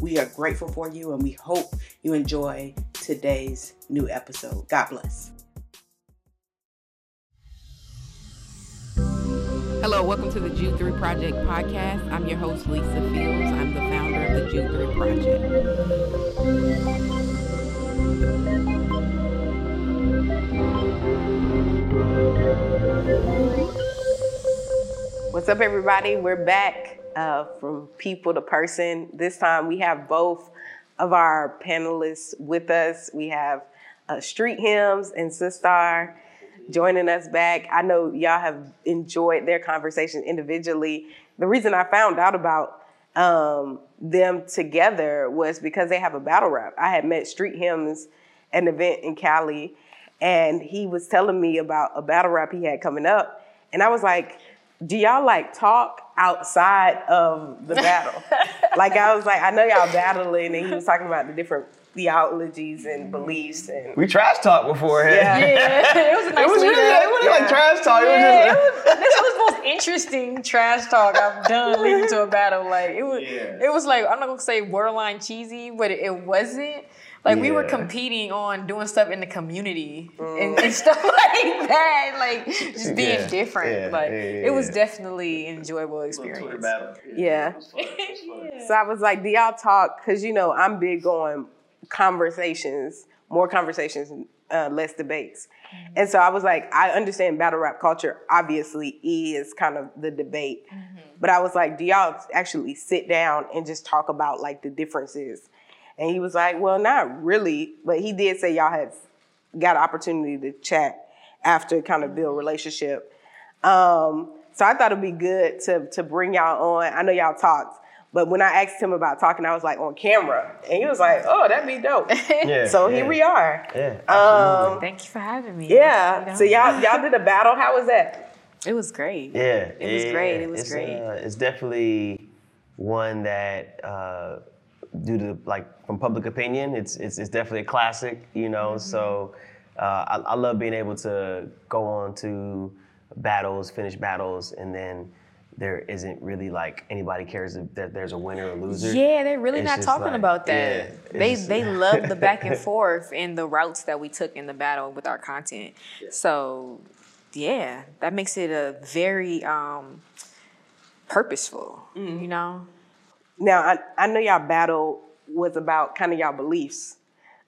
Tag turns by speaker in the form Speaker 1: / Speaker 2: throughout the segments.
Speaker 1: We are grateful for you and we hope you enjoy today's new episode. God bless. Hello, welcome to the Jude 3 Project podcast. I'm your host, Lisa Fields. I'm the founder of the Jude 3 Project. What's up, everybody? We're back uh, from people to person. This time we have both of our panelists with us. We have uh, Street Hymns and Sistar joining us back. I know y'all have enjoyed their conversation individually. The reason I found out about um, them together was because they have a battle rap. I had met Street Hymns at an event in Cali, and he was telling me about a battle rap he had coming up. And I was like, do y'all like talk outside of the battle? like I was like, I know y'all battling, and he was talking about the different theologies and beliefs and
Speaker 2: we trash talk before
Speaker 3: yeah. yeah. it was a nice
Speaker 2: it was really it wasn't yeah. like trash talk
Speaker 3: yeah. it was just like, this was the most interesting trash talk I've done leading to a battle like it was yeah. it was like I'm not gonna say borderline cheesy but it, it wasn't like yeah. we were competing on doing stuff in the community mm. and, and, stuff like that, like just being yeah. different. Yeah. Like it was definitely an enjoyable experience.
Speaker 1: Yeah. So I was like, do y'all talk? Because you know I'm big on conversations, more conversations, uh, less debates. Mm-hmm. And so I was like, I understand battle rap culture obviously is kind of the debate, mm-hmm. but I was like, do y'all actually sit down and just talk about like the differences? And he was like, well, not really, but he did say y'all had got an opportunity to chat after kind of build relationship. Um, so I thought it'd be good to to bring y'all on. I know y'all talked, but when I asked him about talking, I was like on camera, and he was like, "Oh, that'd be dope." Yeah, so yeah. here we are.
Speaker 2: Yeah.
Speaker 3: Um, Thank you for having me.
Speaker 1: Yeah. You know? So y'all y'all did a battle. How was that?
Speaker 3: It was great.
Speaker 2: Yeah.
Speaker 3: It was great. It was
Speaker 2: it's,
Speaker 3: great.
Speaker 2: Uh, it's definitely one that. Uh, due to like from public opinion, it's it's, it's definitely a classic, you know. Mm-hmm. So uh, I, I, love being able to go on to battles, finish battles, and then there isn't really like anybody cares that there's a winner or loser.
Speaker 3: Yeah, they're really it's not talking like, about that. Yeah, they just, they love the back and forth and the routes that we took in the battle with our content. Yeah. So yeah, that makes it a very um, purposeful. Mm-hmm. You know.
Speaker 1: Now, I, I know y'all battle was about kind of y'all beliefs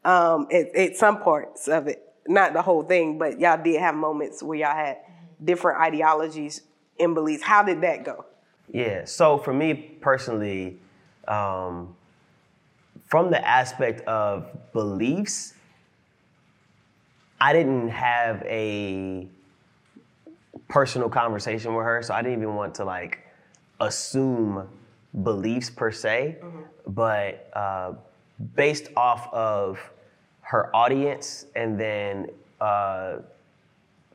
Speaker 1: um, at, at some parts of it, not the whole thing, but y'all did have moments where y'all had different ideologies and beliefs. How did that go?
Speaker 2: Yeah, so for me personally, um, from the aspect of beliefs, I didn't have a personal conversation with her, so I didn't even want to like assume beliefs per se, mm-hmm. but uh, based off of her audience and then uh,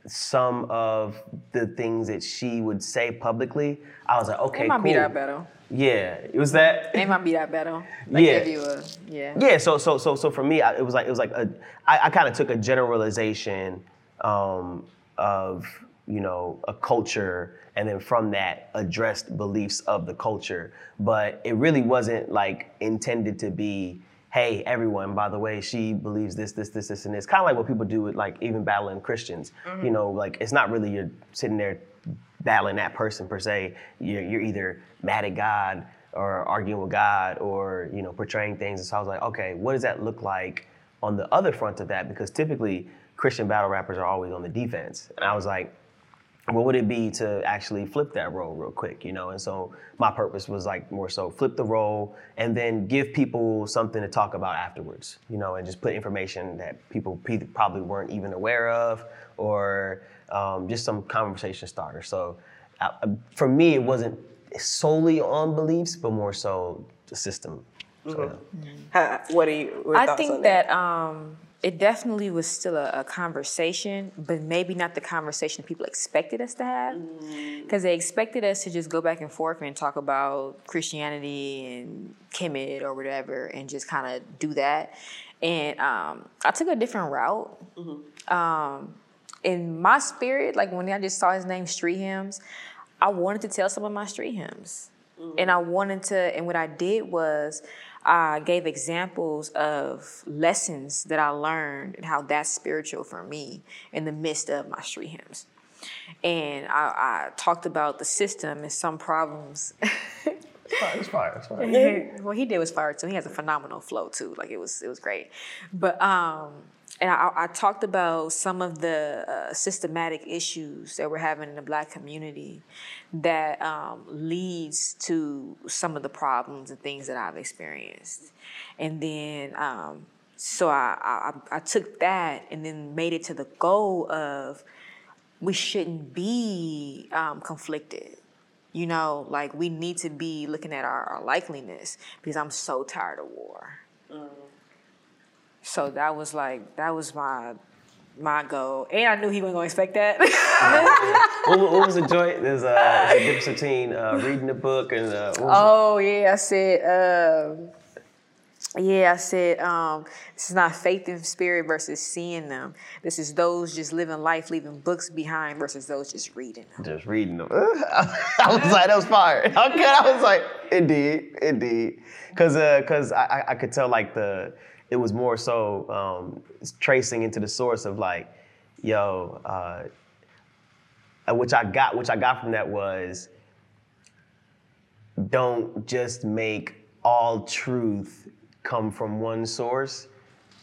Speaker 2: some of the things that she would say publicly, I was like, okay,
Speaker 3: it might
Speaker 2: cool.
Speaker 3: be that better.
Speaker 2: Yeah, it was that.
Speaker 3: It might be that better. Like
Speaker 2: yeah.
Speaker 3: A, yeah.
Speaker 2: Yeah. So so so so for me, I, it was like it was like a. I, I kind of took a generalization um, of you know a culture and then from that addressed beliefs of the culture. But it really wasn't like intended to be, hey, everyone, by the way, she believes this, this, this, this, and this. Kind of like what people do with like even battling Christians. Mm-hmm. You know, like it's not really you're sitting there battling that person per se. You're, you're either mad at God or arguing with God or you know portraying things. And so I was like, okay, what does that look like on the other front of that? Because typically Christian battle rappers are always on the defense, and I was like what would it be to actually flip that role real quick, you know? And so my purpose was like more so flip the role and then give people something to talk about afterwards, you know, and just put information that people probably weren't even aware of or um, just some conversation starter. So uh, for me, it wasn't solely on beliefs, but more so the system. So,
Speaker 1: mm-hmm. How, what are you?
Speaker 3: I think that, that um, it definitely was still a, a, conversation, but maybe not the conversation people expected us to have. Because mm. they expected us to just go back and forth and talk about Christianity and Kemet or whatever and just kind of do that. And um, I took a different route. Mm-hmm. Um, in my spirit, like when I just saw his name, Street Hymns, I wanted to tell some of my street hymns. Mm-hmm. And I wanted to, and what I did was, I gave examples of lessons that I learned and how that's spiritual for me in the midst of my street hymns. And I, I talked about the system and some problems.
Speaker 2: It's fire. It's fire. It's fire.
Speaker 3: what he did was fire too. He has a phenomenal flow too. Like it was, it was great. But um, and I, I, talked about some of the uh, systematic issues that we're having in the black community that um, leads to some of the problems and things that I've experienced. And then, um, so I, I, I took that and then made it to the goal of we shouldn't be um, conflicted. You know, like we need to be looking at our, our likeliness because I'm so tired of war. So that was like that was my my goal, and I knew he wasn't gonna expect that.
Speaker 2: what, what, was the joint? There's a, there's a difference between uh, reading the book and. Uh,
Speaker 3: oh it? yeah, I said. Um, yeah, I said um, this is not faith in spirit versus seeing them. This is those just living life, leaving books behind versus those just reading them.
Speaker 2: Just reading them. I was like, that was fire. Okay, I was like, indeed, indeed, because because uh, I, I could tell like the it was more so um, tracing into the source of like, yo, uh, which I got, which I got from that was, don't just make all truth come from one source.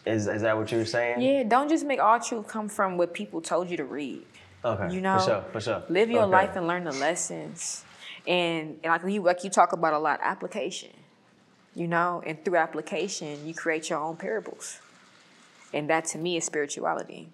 Speaker 2: Is, is that what you were saying?
Speaker 3: Yeah, don't just make all truth come from what people told you to read.
Speaker 2: Okay.
Speaker 3: You know,
Speaker 2: for sure, for sure.
Speaker 3: Live your
Speaker 2: okay.
Speaker 3: life and learn the lessons. And, and like you like you talk about a lot, application you know, and through application, you create your own parables. And that to me is spirituality.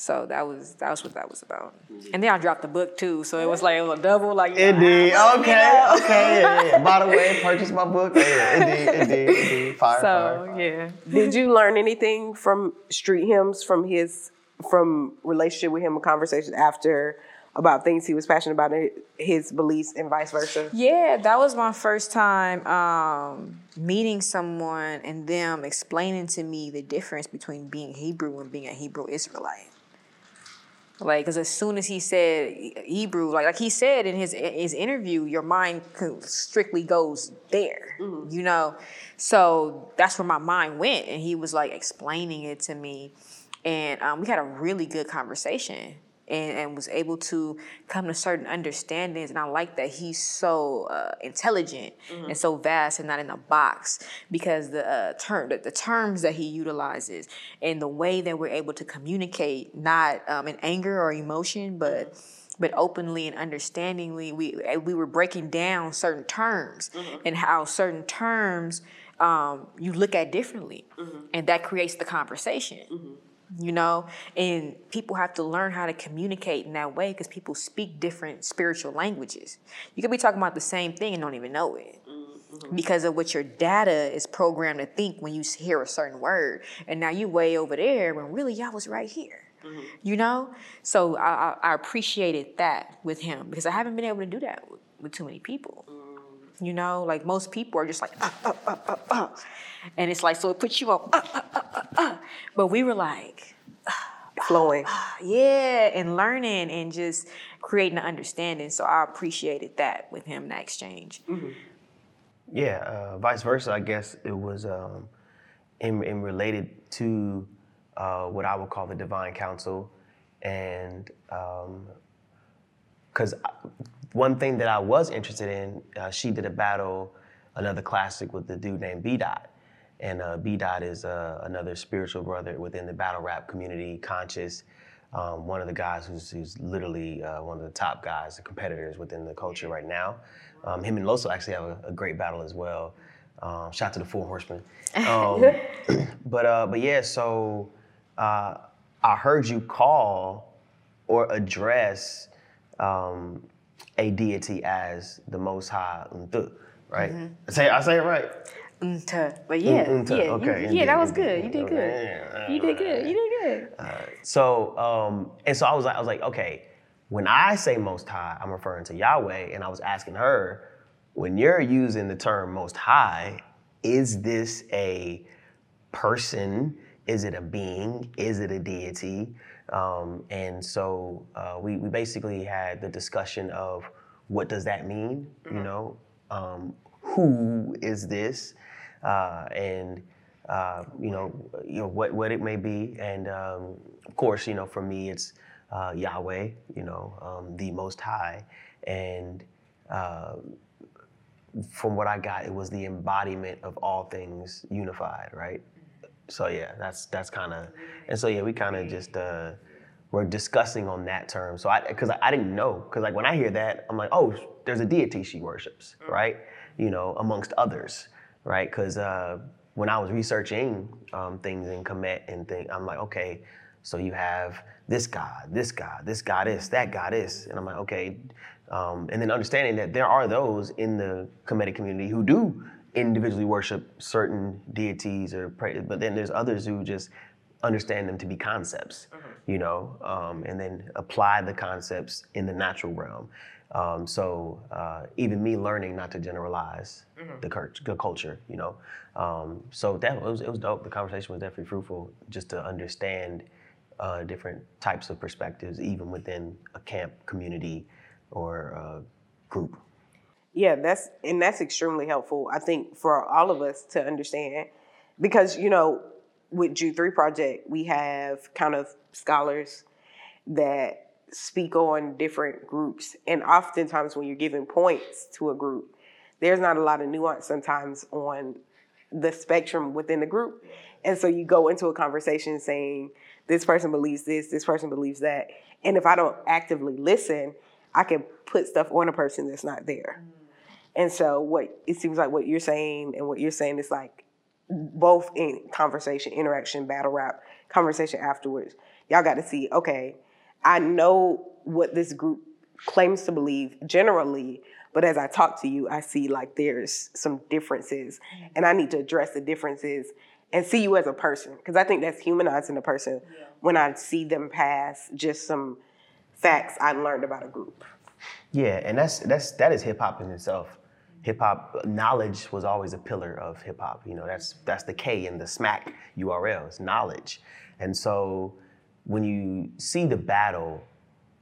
Speaker 3: So that was that was what that was about. Mm-hmm. And then I dropped the book too, so it was like it was a double, like
Speaker 2: indeed. Know, okay, know. okay, yeah, yeah. By the way, purchase my book. Yeah, indeed, indeed, indeed. Fire,
Speaker 3: so
Speaker 2: fire,
Speaker 3: yeah.
Speaker 1: Did you learn anything from street hymns from his from relationship with him, a conversation after about things he was passionate about, his beliefs, and vice versa?
Speaker 3: Yeah, that was my first time um, meeting someone and them explaining to me the difference between being Hebrew and being a Hebrew Israelite. Like, because as soon as he said Hebrew, like like he said in his his interview, your mind strictly goes there, mm-hmm. you know. So that's where my mind went, and he was like explaining it to me, and um, we had a really good conversation and, and was able to come to certain understandings. And I like that he's so uh, intelligent mm-hmm. and so vast and not in a box because the uh, term, the, the, terms that he utilizes and the way that we're able to communicate, not um, in anger or emotion, but but openly and understandingly, we we were breaking down certain terms mm-hmm. and how certain terms um, you look at differently, mm-hmm. and that creates the conversation. Mm-hmm you know and people have to learn how to communicate in that way because people speak different spiritual languages you could be talking about the same thing and don't even know it mm-hmm. because of what your data is programmed to think when you hear a certain word and now you way over there when really y'all was right here mm-hmm. you know so I, I, appreciated that with him because i haven't been able to do that with, with too many people mm-hmm. You know, like most people are just like, uh, uh, uh, uh, uh. and it's like, so it puts you on, uh, uh, uh, uh, uh. but we were like,
Speaker 1: flowing.
Speaker 3: yeah, and learning and just creating an understanding. So I appreciated that with him, that exchange.
Speaker 2: Mm-hmm. Yeah, uh, vice versa. I guess it was um, in, in related to uh, what I would call the divine council, and because um, one thing that I was interested in, uh, she did a battle, another classic with the dude named B Dot. And uh, B Dot is uh, another spiritual brother within the battle rap community, conscious. Um, one of the guys who's, who's literally uh, one of the top guys, the competitors within the culture right now. Um, him and Loso actually have a, a great battle as well. Um, shout to the Four Horsemen. Um, but uh, but yeah, so uh, I heard you call or address um, a deity as the Most High, right? Mm-hmm. I say I say it right.
Speaker 3: Unta. But yeah,
Speaker 2: Unta,
Speaker 3: yeah,
Speaker 2: okay,
Speaker 3: you, yeah, that was good. You did good.
Speaker 2: yeah,
Speaker 3: You did good. You did good.
Speaker 2: So, um, and so I was like, I was like, okay, when I say Most High, I'm referring to Yahweh, and I was asking her, when you're using the term Most High, is this a person? Is it a being? Is it a deity? Um, and so uh, we, we basically had the discussion of what does that mean? You know, um, who is this? Uh, and uh, you know, you know what what it may be. And um, of course, you know, for me, it's uh, Yahweh. You know, um, the Most High. And uh, from what I got, it was the embodiment of all things unified, right? So yeah, that's that's kind of, and so yeah, we kind of just uh, were discussing on that term. So I, because I, I didn't know, because like when I hear that, I'm like, oh, there's a deity she worships, right? You know, amongst others, right? Because uh, when I was researching um, things in Kemet and thing, I'm like, okay, so you have this God, this God, this goddess, that goddess, and I'm like, okay, um, and then understanding that there are those in the Kemetic community who do individually worship certain deities or pray, but then there's others who just understand them to be concepts, you know, um, and then apply the concepts in the natural realm. Um, so uh, even me learning not to generalize the, cur- the culture, you know, um, so that it was it was dope. The conversation was definitely fruitful, just to understand uh, different types of perspectives, even within a camp community or uh, group.
Speaker 1: Yeah, that's and that's extremely helpful. I think for all of us to understand, because you know, with Jude Three Project, we have kind of scholars that speak on different groups, and oftentimes when you're giving points to a group, there's not a lot of nuance sometimes on the spectrum within the group, and so you go into a conversation saying this person believes this, this person believes that, and if I don't actively listen, I can put stuff on a person that's not there. And so what it seems like what you're saying and what you're saying is like both in conversation, interaction, battle rap, conversation afterwards. Y'all got to see, okay, I know what this group claims to believe generally, but as I talk to you, I see like there's some differences and I need to address the differences and see you as a person because I think that's humanizing a person when I see them pass just some facts I learned about a group.
Speaker 2: Yeah, and that's that's that is hip hop in itself. Hip hop knowledge was always a pillar of hip hop. You know, that's that's the K in the SMACK URL. It's knowledge, and so when you see the battle,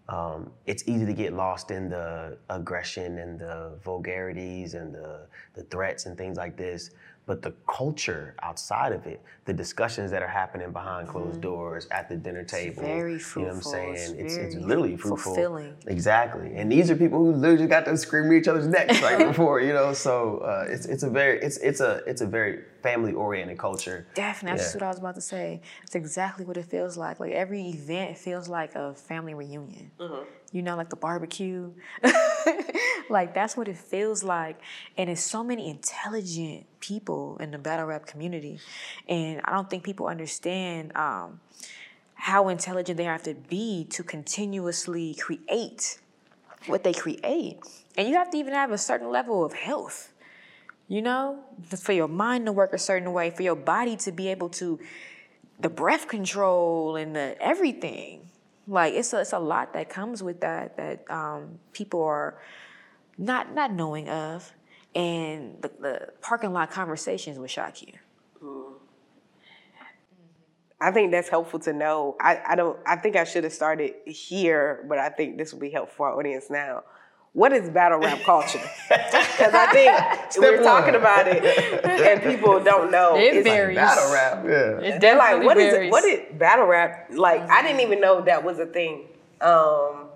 Speaker 2: um, it's easy to get lost in the aggression and the vulgarities and the the threats and things like this. But the culture outside of it, the discussions that are happening behind closed doors at the dinner table,
Speaker 3: very
Speaker 2: you know what I'm saying?
Speaker 3: It's
Speaker 2: It's, it's literally fruitful.
Speaker 3: fulfilling.
Speaker 2: Exactly, and these are people who literally got to scream at each other's necks right before, you know. So uh, it's it's a very it's it's a it's a very family oriented culture.
Speaker 3: Definitely, that's
Speaker 2: Yeah.
Speaker 3: what I was about to say. It's exactly what it feels like. Like every event feels like a family reunion. You know, like the barbecue. like that's what it feels like. And it's so many intelligent people in the battle rap community, and I don't think people understand um, how intelligent they have to be to continuously create what they create. And you have to even have a certain level of health you know, for your mind to work a certain way, for your body to be able to, the breath control and the everything. Like it's a, it's a lot that comes with that that um, people are not not knowing of, and the, the parking lot conversations would shock you.
Speaker 1: I think that's helpful to know. I, I don't I think I should have started here, but I think this will be helpful for our audience now. What is battle rap culture? Because I think we're
Speaker 2: one.
Speaker 1: talking about it and people don't know.
Speaker 3: It
Speaker 1: It's-
Speaker 3: varies.
Speaker 2: Battle rap, yeah.
Speaker 3: It
Speaker 1: They're like,
Speaker 3: definitely
Speaker 1: what is it? What is battle rap? Like, I didn't even know that was a thing. Um,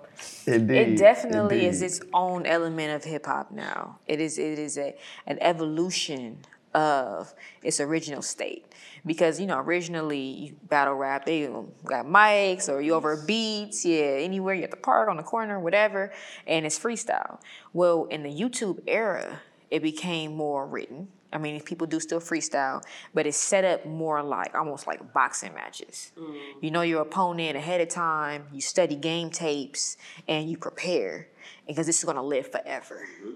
Speaker 2: Indeed.
Speaker 3: It definitely is its own element of hip hop now. It is it is a an evolution of its original state. Because you know, originally you battle rap, they got mics or you over beats, yeah, anywhere you at the park, on the corner, whatever, and it's freestyle. Well, in the YouTube era, it became more written. I mean, people do still freestyle, but it's set up more like almost like boxing matches. Mm. You know your opponent ahead of time, you study game tapes, and you prepare because this is gonna live forever. Mm-hmm.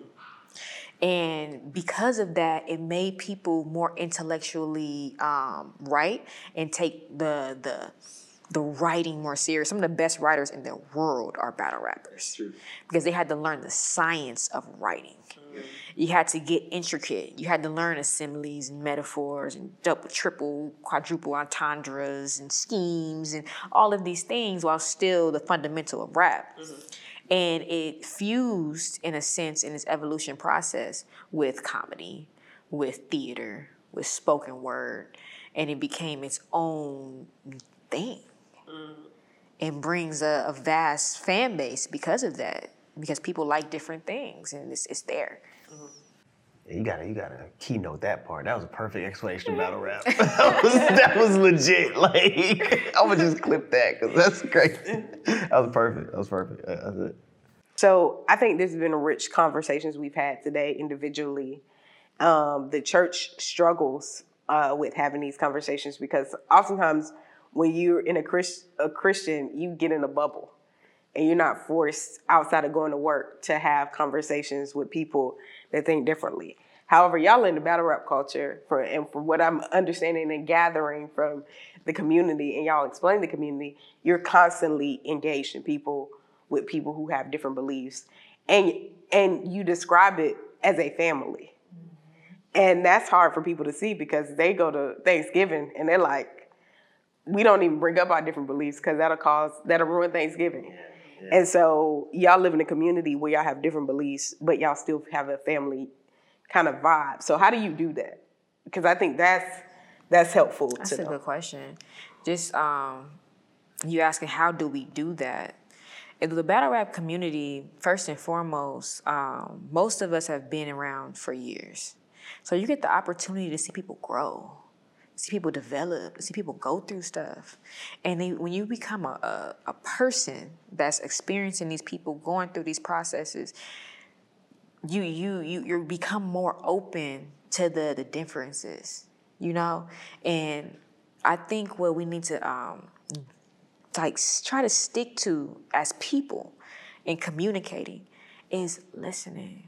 Speaker 3: And because of that, it made people more intellectually um, right and take the the the writing more serious. Some of the best writers in the world are battle rappers True. because they had to learn the science of writing. Mm-hmm. You had to get intricate. You had to learn similes and metaphors and double, triple, quadruple entendres and schemes and all of these things while still the fundamental of rap. Mm-hmm. And it fused, in a sense, in its evolution process with comedy, with theater, with spoken word, and it became its own thing. Mm. And brings a, a, vast fan base because of that, because people like different things, and it's, it's there.
Speaker 2: You gotta, you gotta keynote that part. That was a perfect explanation of battle rap. that, was, that was legit. Like, I'm gonna just clip that because that's great. That was perfect. That was perfect. That's it.
Speaker 1: So I think this has been a rich conversations we've had today individually. Um, the church struggles uh, with having these conversations because oftentimes when you're in a, Christ, a Christian, you get in a bubble and you're not forced outside of going to work to have conversations with people that think differently. However, y'all in the battle rap culture, for and from what I'm understanding and gathering from the community, and y'all explain the community, you're constantly engaged in people with people who have different beliefs, and and you describe it as a family, mm-hmm. and that's hard for people to see because they go to Thanksgiving and they're like, we don't even bring up our different beliefs because that'll cause that'll ruin Thanksgiving. Yeah. And so y'all live in a community where y'all have different beliefs, but y'all still have a family kind of vibe. So how do you do that? Because I think that's that's helpful.
Speaker 3: To that's a know. good question. Just um, you asking how do we do that? In the battle rap community, first and foremost, um, most of us have been around for years. So you get the opportunity to see people grow see people develop, see people go through stuff. And they, when you become a, a, a, person that's experiencing these people going through these processes, you you you you become more open to the the differences, you know? And I think what we need to um like try to stick to as people in communicating is listening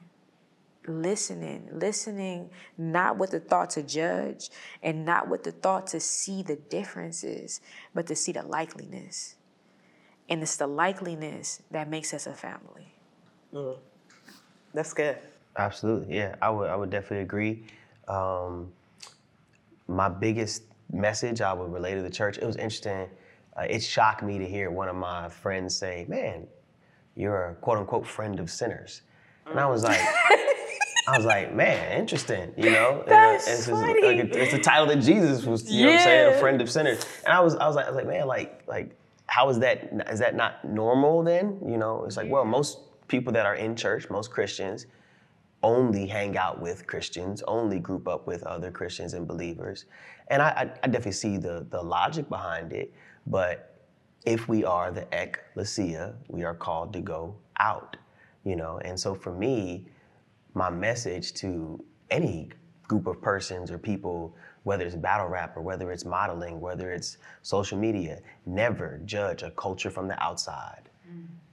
Speaker 3: listening, listening not with the thought to judge and not with the thought to see the differences, but to see the likeliness. And it's the likeliness that makes us a family.
Speaker 1: Mm. That's good.
Speaker 2: Absolutely, yeah. I would, I would definitely agree. Um, my biggest message I would relate to the church. It was interesting. Uh, it shocked me to hear one of my friends say, "Man, you're a quote unquote friend of sinners," and I was like. I was like, man, interesting, you know.
Speaker 3: Uh, That's and, funny.
Speaker 2: It's, like it's the title that Jesus was, you yeah. know, what I'm saying, a friend of sinners. And I was, I was like, I was like, man, like, like, how is that? Is that not normal then? You know, it's like, well, most people that are in church, most Christians, only hang out with Christians, only group up with other Christians and believers. And I, I, I definitely see the the logic behind it, but if we are the ecclesia, we are called to go out, you know. And so for me my message to any group of persons or people, whether it's battle rap or whether it's modeling, whether it's social media, never judge a culture from the outside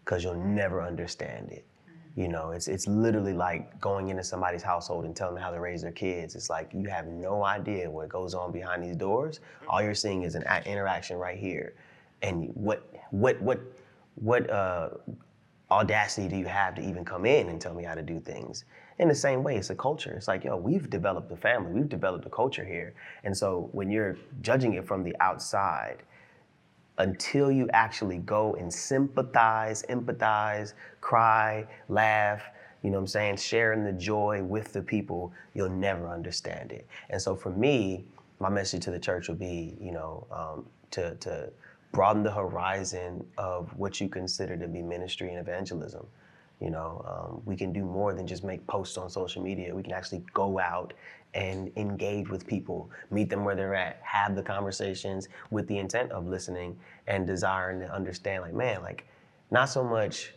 Speaker 2: because mm. you'll never understand it. Mm. You know, it's it's literally like going into somebody's household and telling them how to raise their kids. It's like you have no idea what goes on behind these doors. All you're seeing is an interaction right here, and what what what what uh, audacity do you have to even come in and tell me how to do things? In the same way, it's a culture. It's like, yo, we've developed a family, we've developed a culture here. And so when you're judging it from the outside, until you actually go and sympathize, empathize, cry, laugh, you know what I'm saying, sharing the joy with the people, you'll never understand it. And so for me, my message to the church would be, you know, um, to, to broaden the horizon of what you consider to be ministry and evangelism. You know, um, we can do more than just make posts on social media. We can actually go out and engage with people, meet them where they're at, have the conversations with the intent of listening and desiring to understand, like, man, like, not so much,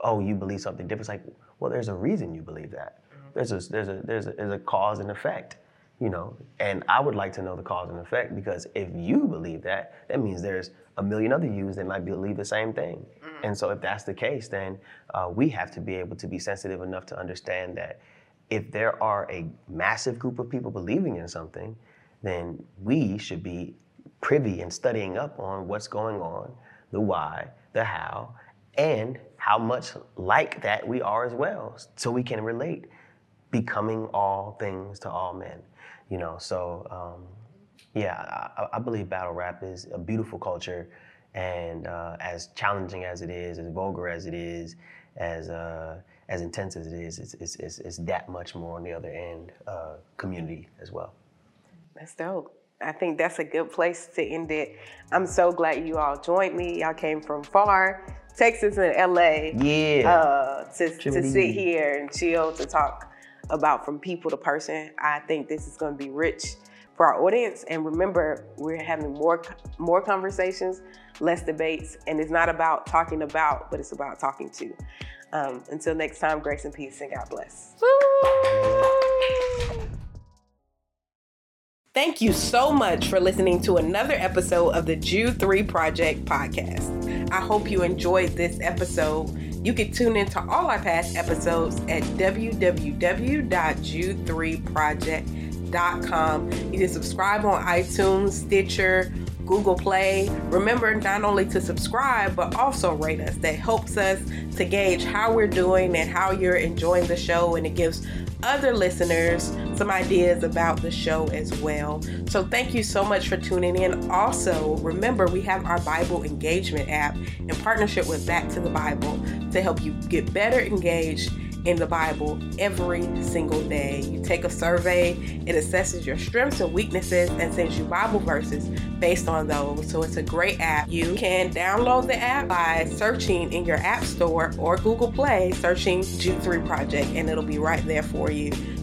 Speaker 2: oh, you believe something different. It's like, well, there's a reason you believe that. Mm-hmm. There's a, there's a, there's a, there's a cause and effect, you know, and I would like to know the cause and effect because if you believe that, that means there's a million other yous that might believe the same thing. Mm. And so if that's the case, then uh, we have to be able to be sensitive enough to understand that if there are a massive group of people believing in something, then we should be privy and studying up on what's going on, the why, the how, and how much like that we are as well, so we can relate, becoming all things to all men. You know, so um, yeah, I, I, believe battle rap is a beautiful culture, and uh, as challenging as it is, as vulgar as it is, as uh, as intense as it is, it's, it's, it's, it's, that much more on the other end uh, community as well.
Speaker 1: That's dope. I think that's a good place to end it. I'm so glad you all joined me. Y'all came from far, Texas and LA.
Speaker 2: Yeah.
Speaker 1: Uh, to, to sit here and chill to talk about from people to person. I think this is going to be rich for our audience. And remember, we're having more more conversations, less debates, and it's not about talking about, but it's about talking to. Um, until next time, grace and peace, and God bless. Thank you so much for listening to another episode of the Jude 3 Project podcast. I hope you enjoyed this episode. You can tune into all our past episodes at www.jude3project.com. You can subscribe on iTunes, Stitcher, Google Play. Remember not only to subscribe, but also rate us. That helps us to gauge how we're doing and how you're enjoying the show, and it gives other listeners some ideas about the show as well. So, thank you so much for tuning in. Also, remember we have our Bible engagement app in partnership with Back to the Bible to help you get better engaged in the Bible every single day. You take a survey, it assesses your strengths and weaknesses and sends you Bible verses based on those. So it's a great app. You can download the app by searching in your App Store or Google Play, searching Jude 3 Project, and it'll be right there for you.